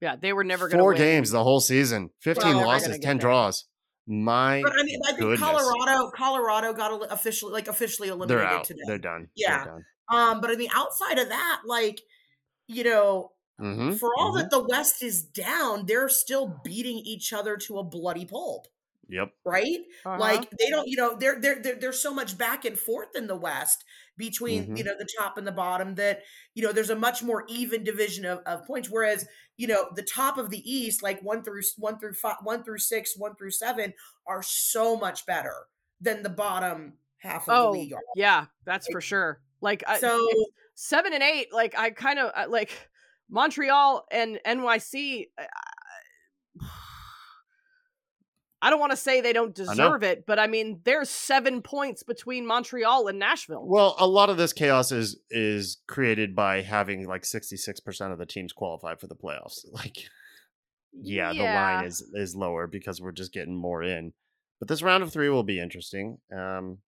Yeah, they were never going to Four win. games the whole season. 15 Well, losses, 10 draws. My But I mean, I think goodness. Colorado, Colorado got officially like officially eliminated They're out. today. They're done. Yeah. They're done. Um, but I mean, outside of that, like you know, hmm for all that the West is down, they're still beating each other to a bloody pulp, Yep. right? Uh-huh. Like they don't, you know, there there there- there's so much back and forth in the West between Mhm. you know the top and the bottom that you know there's a much more even division of, of points. Whereas you know the top of the East, like one through one through five, one through six, one through seven, are so much better than the bottom half of oh, the league. Are. yeah, that's for sure. Like So it's- seven and eight, like I kind of uh, like Montreal and NYC. uh, I don't want to say they don't deserve it, but I mean, there's seven points between Montreal and Nashville. Well, a lot of this chaos is is created by having like 66% of the teams qualify for the playoffs. Like yeah, the line is is lower because we're just getting more in. But this round of three will be interesting. Um,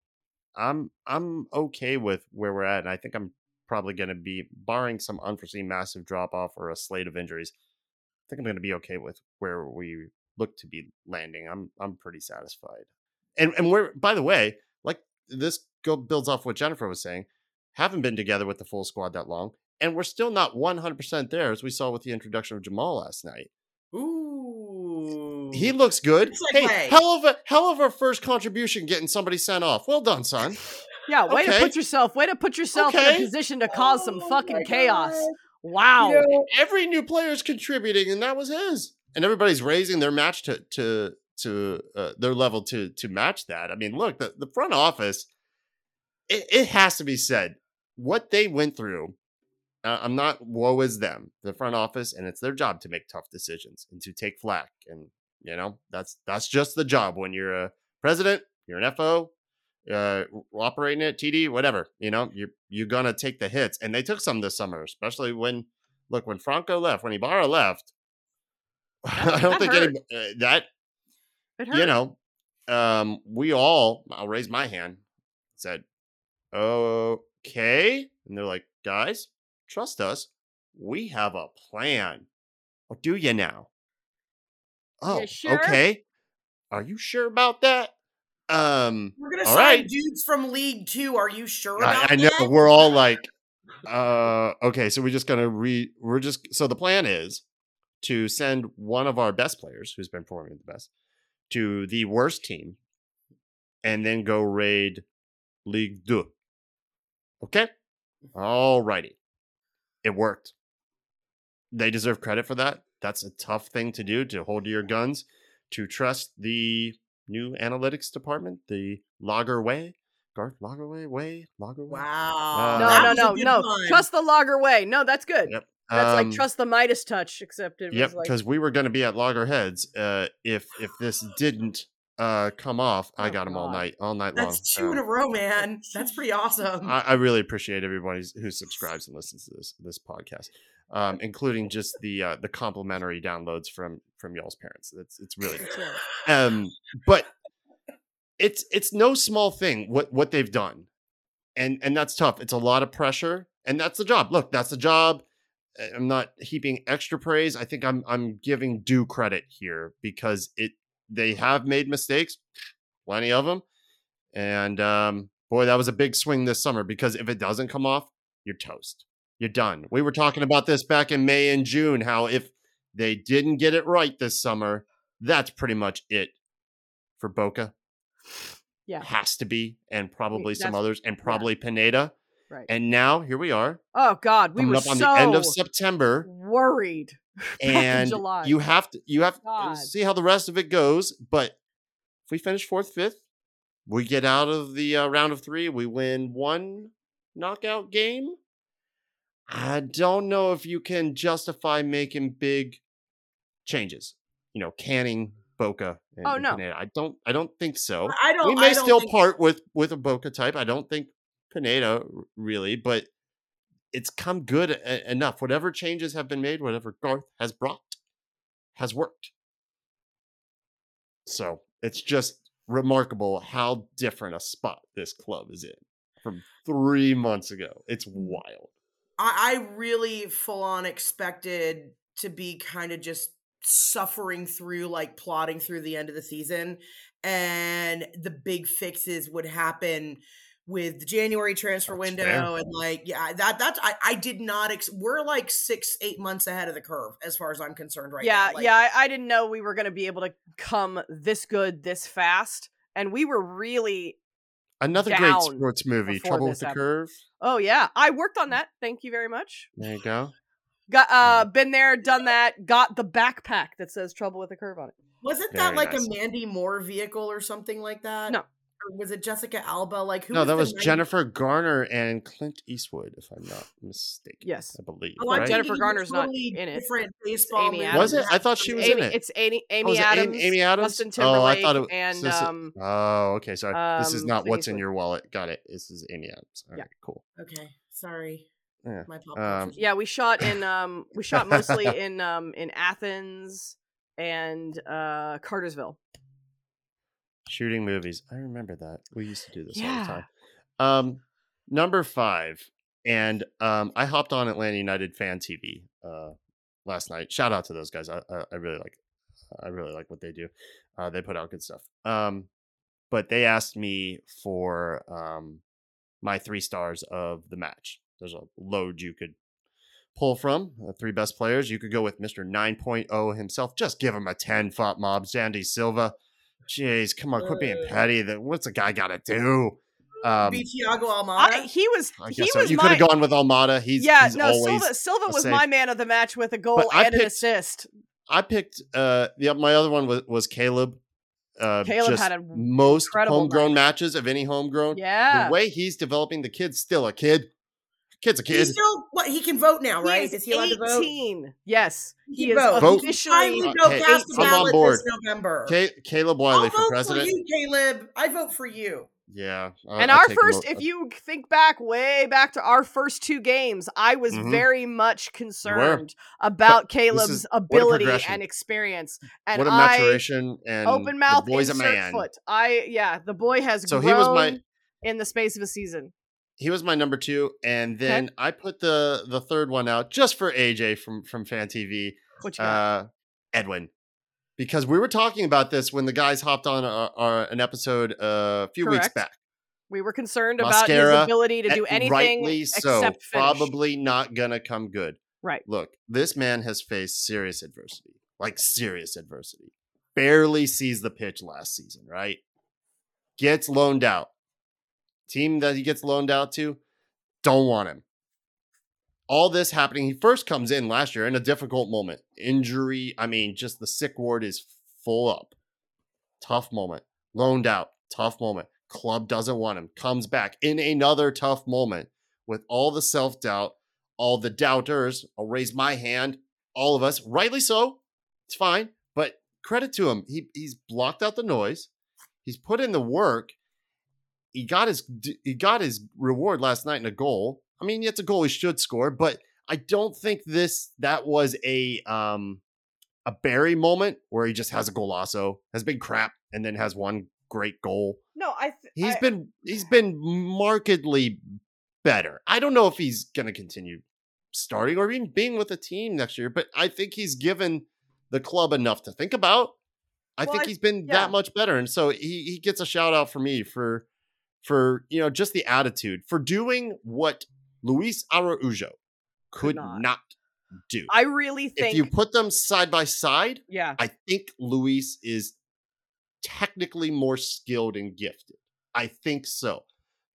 I'm I'm okay with where we're at, and I think I'm probably going to be, barring some unforeseen massive drop off or a slate of injuries. I think I'm going to be okay with where we look to be landing. I'm I'm pretty satisfied. And and we're by the way, like this go builds off what Jennifer was saying. Haven't been together with the full squad that long, and we're still not 100% there, as we saw with the introduction of Jamal last night. Ooh. He looks good. Good Hey, segue. hell of a hell of a first contribution getting somebody sent off. Well done, son. Yeah, way to put yourself, way to put yourself in a position to cause some Oh fucking chaos. God. Wow. You know, Every new player is contributing, and that was his. And everybody's raising their match to to to uh, their level to to match that. I mean, look, the, the front office. It, it has to be said what they went through. Uh, I'm not woe is them, the front office, and it's their job to make tough decisions and to take flack. And you know that's that's just the job when you're a president, you're an FO, uh, operating it, TD, whatever. You know, you're you're gonna take the hits, and they took some this summer, especially when look when Franco left, when Ibarra left. I don't think hurt. any uh, that you know, um, we all, I'll raise my hand, said, okay. And they're like, guys, trust us. We have a plan. Oh, do you now? Oh, sure? okay. Are you sure about that? Um, We're gonna All sign right. dudes from League Two. Are you sure about I, I know we're all like, uh, okay, so we're just gonna re, we're just, so the plan is to send one of our best players, who's been performing the best, to the worst team, and then go raid League Two. Okay, all righty, it worked. They deserve credit for that. That's a tough thing to do to hold to your guns, to trust the new analytics department, the Logger Way. Garth Lagerwey way Lagerwey. Wow. Uh, No, no, no, no. one. Trust the logger way. No, that's good. Yep. That's Um, like trust the Midas touch, except it Yep, was like because we were going to be at Loggerheads. Uh, if if this didn't uh come off, I Oh, got them all night, all night long. That's two in Um, a row, man. That's pretty awesome. I, I really appreciate everybody who subscribes and listens to this this podcast, um, including just the uh, the complimentary downloads from from y'all's parents. It's it's really good. um but it's it's no small thing what what they've done and and that's tough it's a lot of pressure and that's the job look that's the job I- i'm not heaping extra praise i think i'm i'm giving due credit here because it they have made mistakes plenty of them and um boy that was a big swing this summer because if it doesn't come off you're toast you're done we were talking about this back in may and june how if they didn't get it right this summer that's pretty much it for Boca. Yeah. Has to be, and probably some others, and probably Pineda. Right. And now here we are, oh God, we were up on so the end of September, worried. and you have to you have to see how the rest of it goes. But if we finish fourth, fifth, we get out of the uh, round of three. We win one knockout game. I don't know if you can justify making big changes. You know, canning Boca. And, Oh, no. Pineda. I don't. I don't think so. I don't. we may still part with with a Boca type. I don't think Pineda really, but it's come good e- enough. Whatever changes have been made, whatever Garth has brought, has worked. So it's just remarkable how different a spot this club is in from three months ago. It's wild. I, I really full on expected to be kind of just suffering through, like plotting through the end of the season, and the big fixes would happen with the January transfer That's window fair. and like yeah that that's I, I did not ex- we're like six eight months ahead of the curve as far as I'm concerned right yeah, now. Like, yeah. I, I didn't know we were going to be able to come this good this fast, and we were really. Another great sports movie, Trouble with the happened. Curve. Oh yeah, I worked on that. Thank you very much. There you go. Got uh, been there, done that. Got the backpack that says "Trouble with the Curve" on it. Wasn't that like nice. a Mandy Moore vehicle or something like that? No. Or was it Jessica Alba? Like who? no, that was night- Jennifer Garner and Clint Eastwood, if I'm not mistaken. Yes. I believe. Oh, I'm right? Jennifer thinking of Garner's not totally in it. Different baseball. Amy movie. Adams. Was it? I thought she was Amy, in it. It's Amy, Oh, Amy is it Adams, Amy, Amy Adams. Justin Oh, I thought it and so this is- um, Oh, okay. Sorry. this is um, not Clint what's in your wallet. Got it. This is Amy Adams. All Yeah. right, cool. Okay, sorry. Yeah. My pop Um, yeah, we shot in um, we shot mostly in um, in Athens, and uh, Cartersville. Shooting movies. I remember that. We used to do this all the time. Um, number five, and um, I hopped on Atlanta United Fan TV uh, last night. Shout out to those guys. I, I, I really like, I really like what they do. Uh, they put out good stuff. Um, but they asked me for um, my three stars of the match. There's a load you could pull from. The three best players. You could go with Mr. 9.0 himself. Just give him a 10, Fought Mob, Xande Silva. Jeez, come on, quit being petty. That what's a guy got to do? Um, Be Thiago Almada. I, he was I he guess so. was You could have gone with Almada. He's yeah he's no always. Silva Silva was safe- my man of the match with a goal But I and an assist. I picked uh the my other one was, was Caleb. Uh, Caleb just had a most homegrown night. matches of any homegrown. Yeah, The way he's developing the kid's still a kid. Kid's a kid. He's still what he can vote now, right? He Is he allowed to vote? 18. Yes, He he can is vote. Vote. officially. Finally Uh, go hey, cast the I'm on ballot board. this November. Ca- Caleb I'll Wiley vote for president. for you, Caleb. I vote for you. Yeah. I- and I'll our take first, if you think back way back to our first two games, I was Mhm. very much concerned about Caleb's is- ability and experience. And what a maturation and open mouth, boy's a insert man. foot. I yeah, the boy has So grown he was my in the space of a season. He was my number two, and then I put the the third one out just for AJ from from Fan TV. Uh, Edwin, because we were talking about this when the guys hopped on our, our, an episode uh, a few weeks back. we were concerned about his ability to do anything rightly so, finish. probably not gonna come good. right. Look, this man has faced serious adversity, like serious adversity. Barely sees the pitch last season, right? Gets loaned out. Team that he gets loaned out to, don't want him. All this happening, he first comes in last year in a difficult moment. Injury, I mean, just the sick ward is full up. Tough moment. Loaned out, tough moment. Club doesn't want him. Comes back in another tough moment with all the self doubt, all the doubters. I'll raise my hand. All of us, rightly so. It's fine, but credit to him. He he's blocked out the noise. He's put in the work. He got his he got his reward last night in a goal. I mean, it's a goal he should score, but I don't think this that was a um a Barry moment where he just has a golazo, has been crap, and then has one great goal. No, I. Th- He's I- been he's been markedly better. I don't know if he's gonna continue starting or even being with the team next year, but I think he's given the club enough to think about. I Well, think I- he's been yeah. that much better, and so he he gets a shout out for me for for you know just the attitude for doing what Luis Araujo could not. not. do. I really think. if you put them side by side, yeah. I think Luis is technically more skilled and gifted. I think so.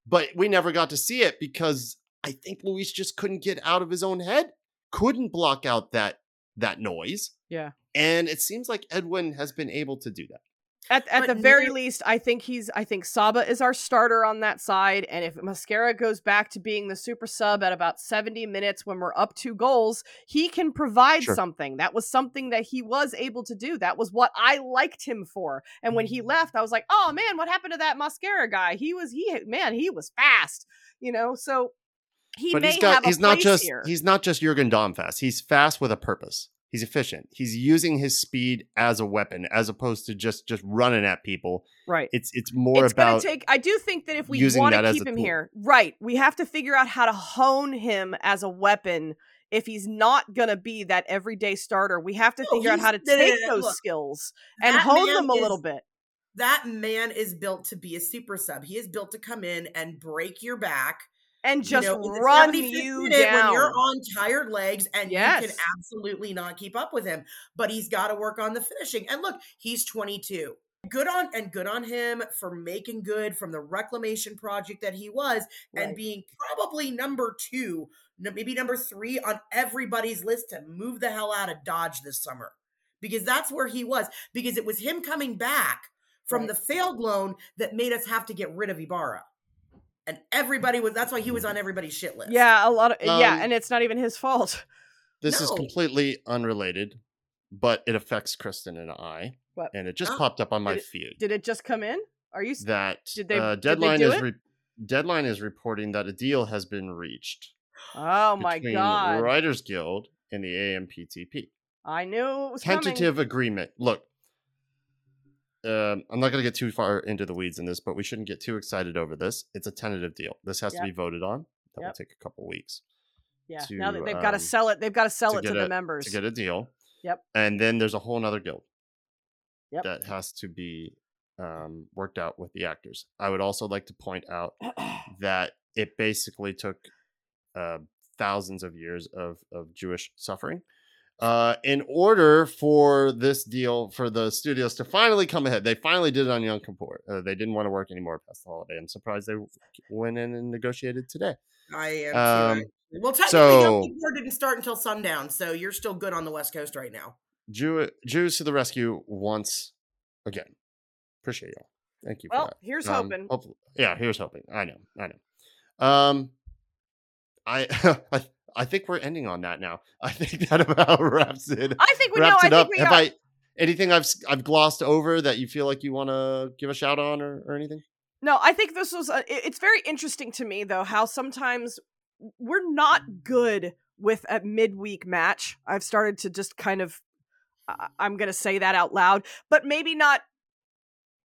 But we never got to see it because I think Luis just couldn't get out of his own head, couldn't block out that that noise. Yeah. And it seems like Edwin has been able to do that. At at But the very neither- least, I think he's I think Saba is our starter on that side, and if Mosquera goes back to being the super sub at about 70 minutes when we're up two goals, he can provide Sure. something. That was something that he was able to do. That was what I liked him for. And when he mm. left, I was like, "Oh man, what happened to that Mosquera guy? He was he man, he was fast." You know, so he but may he's got have he's not just here. he's not just Jurgen Damm fast. He's fast with a purpose. He's efficient. He's using his speed as a weapon as opposed to just just running at people. right. It's it's more it's about gonna take i do think that if we want to keep him tool. here right we have to figure out how to hone him as a weapon if he's not gonna be that everyday starter we have to No, figure out how to no, no, take no, no, those look, skills and hone them a little bit That man is built to be a super sub. He is built to come in and break your back. And you just know, run you down when you're on tired legs and you can absolutely not keep up with him. But he's got to work on the finishing. And look, he's 22. Good on and good on him for making good from the reclamation project that he was and being probably number two, maybe number three on everybody's list to move the hell out of Dodge this summer. Because that's where he was. Because it was him coming back from Right. the failed loan that made us have to get rid of Ibarra. And everybody was that's why he was on everybody's shit list. yeah a lot of yeah Um, and it's not even his fault This is completely unrelated, but it affects Kristen and I. What? And it just Oh. popped up on my Did it- feed did it just come in are you that did they- uh, did they deadline do is it? re- deadline is reporting that a deal has been reached oh my between god Writers Guild and the AMPTP. I knew it was tentative coming. agreement. Look, um, I'm not going to get too far into the weeds in this, but we shouldn't get too excited over this. It's a tentative deal. This has Yep. to be voted on. That will take a couple weeks Yeah. now to, that they've got to um, sell it, they've got to sell to it to the a- members. to get a deal. Yep. And then there's a whole nother guild Yep. that has to be um, worked out with the actors. I would also like to point out that it basically took uh, thousands of years of, of Jewish suffering uh, in order for this deal for the studios to finally come ahead. They finally did it on Yom Kippur. Uh, they didn't want to work anymore past the holiday. I'm surprised they went in and negotiated today. I am. Um, too. Well, technically, Yom so- Kippur didn't start until sundown, so you're still good on the West Coast right now. Jew- Jews to the rescue once again. Appreciate y'all. Thank you. for well, that. here's Um, hoping. hopefully- yeah, here's hoping. I know. I know. Um, I I I think we're ending on that now. I think that about wraps it. I think we know. wraps I it up. think we Have are. I anything I've I've glossed over that you feel like you want to give a shout on or, or anything? No, I think this was. A, it's very interesting to me though how sometimes we're not good with a midweek match. I've started to just kind of. I- I'm going to say that out loud, but maybe not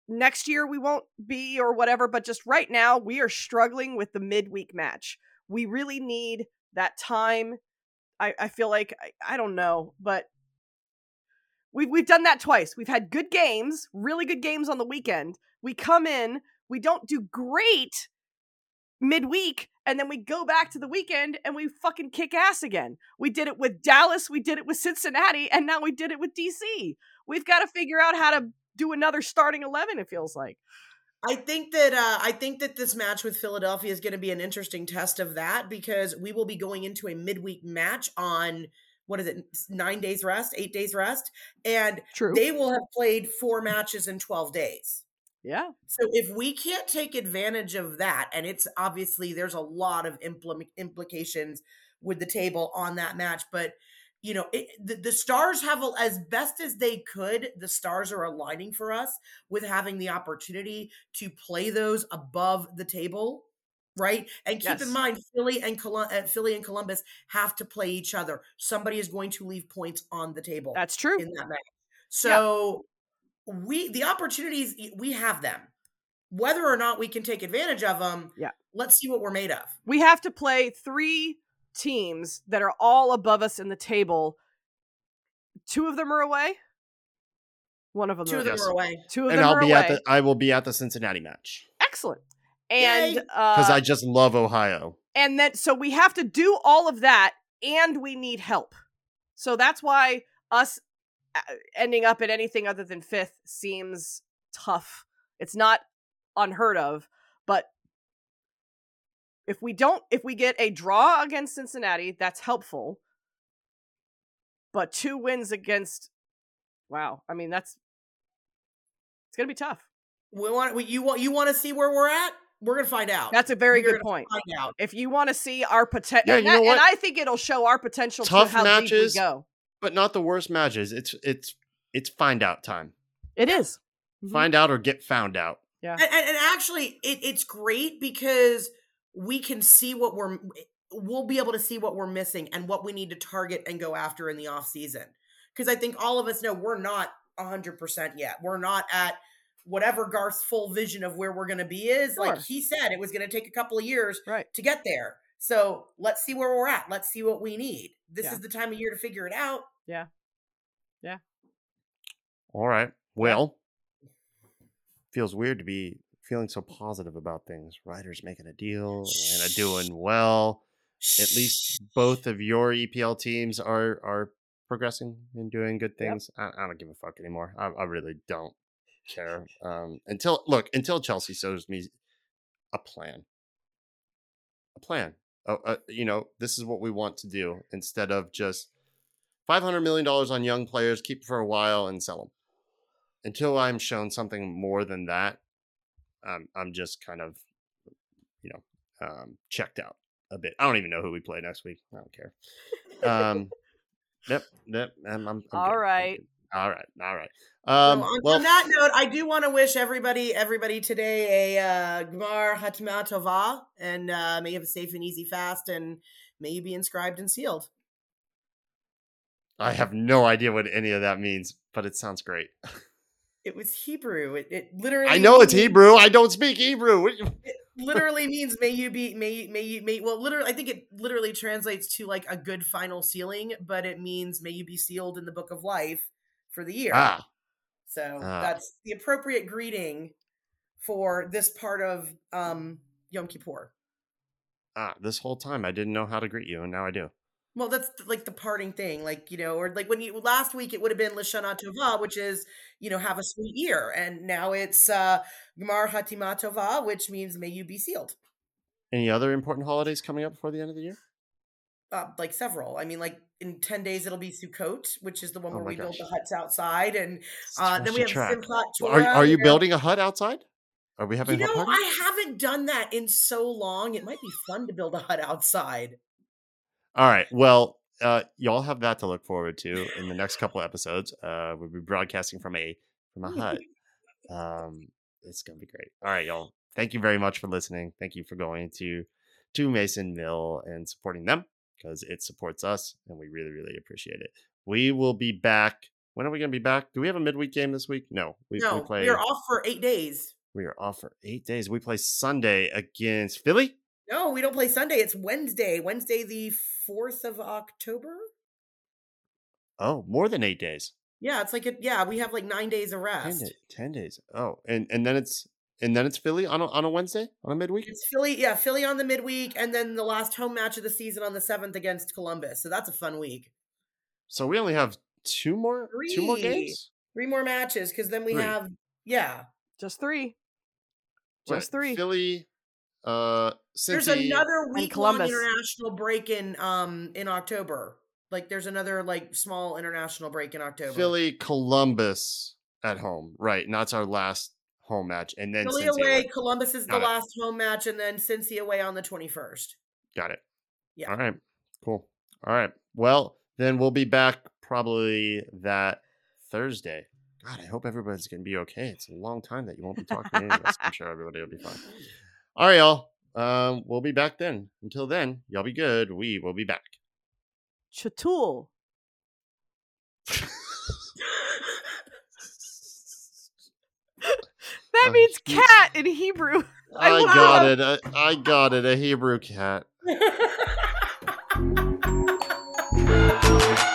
next year we won't be or whatever. But just right now we are struggling with the midweek match. We really need that time. I, I feel like I, I don't know, but we've we've done that twice. We've had good games, really good games on the weekend. We come in, we don't do great midweek, and then we go back to the weekend and we fucking kick ass again. We did it with Dallas, we did it with Cincinnati, and now we did it with DC. We've got to figure out how to do another starting eleven. It feels like. I think that uh, I think that this match with Philadelphia is going to be an interesting test of that because we will be going into a midweek match on what is it nine days rest, eight days rest, and True. they will have played four matches in twelve days. yeah. So if we can't take advantage of that, and it's obviously there's a lot of implement implications with the table on that match, but you know it, the, the stars have as best as they could. The stars are aligning for us with having the opportunity to play those above the table, right? And keep Yes. in mind, Philly and Colum- uh, Philly and Columbus have to play each other. Somebody is going to leave points on the table That's true. in that match. So we the opportunities we have them. Whether or not we can take advantage of them, Yeah. Let's see what we're made of. We have to play three teams that are all above us in the table. Two of them are away. One of them. Two are of them Yes. are away. Two of And them I'll are be away. at the I will be at the Cincinnati match Excellent. And because uh, I just love Ohio. and then so we have to do all of that, and we need help. So that's why us uh, ending up at anything other than fifth seems tough. It's not unheard of, but if we don't, if we get a draw against Cincinnati, that's helpful. But two wins against, wow, I mean that's it's gonna be tough. We want we, you want you want to see where we're at. We're gonna find out. That's a very We're good point. Find out. If you want to see our potential, Yeah, and, you know that- what? and I think it'll show our potential Tough to how matches. deep we go. But not the worst matches. It's it's it's find out time. It is. Mhm. Find out or get found out. And, and, and actually, it, it's great because we can see what we're we'll be able to see what we're missing and what we need to target and go after in the off season. Because I think all of us know we're not hundred percent yet. We're not at whatever Garth's full vision of where we're going to be is. Like he said, it was going to take a couple of years Right. to get there. So let's see where we're at. Let's see what we need. This Yeah. is the time of year to figure it out. Yeah. Yeah. All right. Well, feels weird to be feeling so positive about things. Ryder's making a deal, Atlanta doing well. At least both of your EPL teams are are progressing and doing good Yep. things. I, I don't give a fuck anymore. I, I really don't care. Um, until look until Chelsea shows me a plan, a plan. Uh, uh, you know, this is what we want to do instead of just five hundred million dollars on young players, keep for a while and sell them. Until I'm shown something more than that, um, I'm just kind of, you know, um, checked out a bit. I don't even know who we play next week. I don't care. Um, yep, yep. I'm, I'm, I'm all right. All right, all right. Um, on, well, on that note, I do want to wish everybody everybody today a uh, Gmar Hatma Tova, and uh, may you have a safe and easy fast, and may you be inscribed and sealed. I have no idea what any of that means, but it sounds great. It was Hebrew. It, it literally. I know it's Hebrew. I don't speak Hebrew. It literally means may you be may you- may you may well literally I think it literally translates to like a good final sealing, but it means may you be sealed in the book of life for the year. Ah, So Ah. that's the appropriate greeting for this part of um Yom Kippur. ah, this whole time I didn't know how to greet you, and now I do. Well, that's like the parting thing, like you know, or like when you last week it would have been Lashana Tova, which is you know have a sweet year, and now it's uh Gemar Hatima Tova, which means may you be sealed. Any other important holidays coming up before the end of the year? Uh, like several. I mean, like in ten days it'll be Sukkot, which is the one Oh where we build the huts outside, and uh, then we have track. Simchat Are, Torah. are you know. building a hut outside? Are we You having a know? I haven't done that in so long. It might be fun to build a hut outside. All right. Well, uh, y'all have that to look forward to in the next couple episodes. Uh, we'll be broadcasting from a from a hut. Um, it's gonna be great. All right, y'all. Thank you very much for listening. Thank you for going to to Mason Mill and supporting them because it supports us, and we really, really appreciate it. We will be back. When are we gonna be back? Do we have a midweek game this week? No, we, we no, play. we are off for eight days. we are off for eight days. We play Sunday against Philly. No, we don't play Sunday. It's Wednesday. Wednesday, the fourth of October. Oh, more than eight days. Yeah, it's like a, yeah, we have like nine days of 10, rest. day, 10 days. Oh, and and then it's and then it's Philly on a, on a Wednesday on a midweek. It's Philly, yeah, Philly on the midweek, and then the last home match of the season on the seventh against Columbus. So that's a fun week. So we only have two more two more games. Three more matches because then we Three. have yeah. Just three. What, Just three. Philly, uh, There's Cincy, another week long international break in um in October. Like there's another like small international break in October. Philly, Columbus at home. Right, and that's our last home match, and then Philly Cincy away, Columbus is the it. last home match, and then Cincy away on the 21st. Got it. Yeah. All right. Cool. All right. Well, then we'll be back probably that Thursday. God, I hope everybody's gonna be okay. It's a long time that you won't be talking to any of us. I'm sure everybody will be fine. All right, y'all. Um, we'll be back then. Until then, y'all be good. We will be back. Chatul. That means cat in Hebrew. I I got it. I, I got it. A Hebrew cat.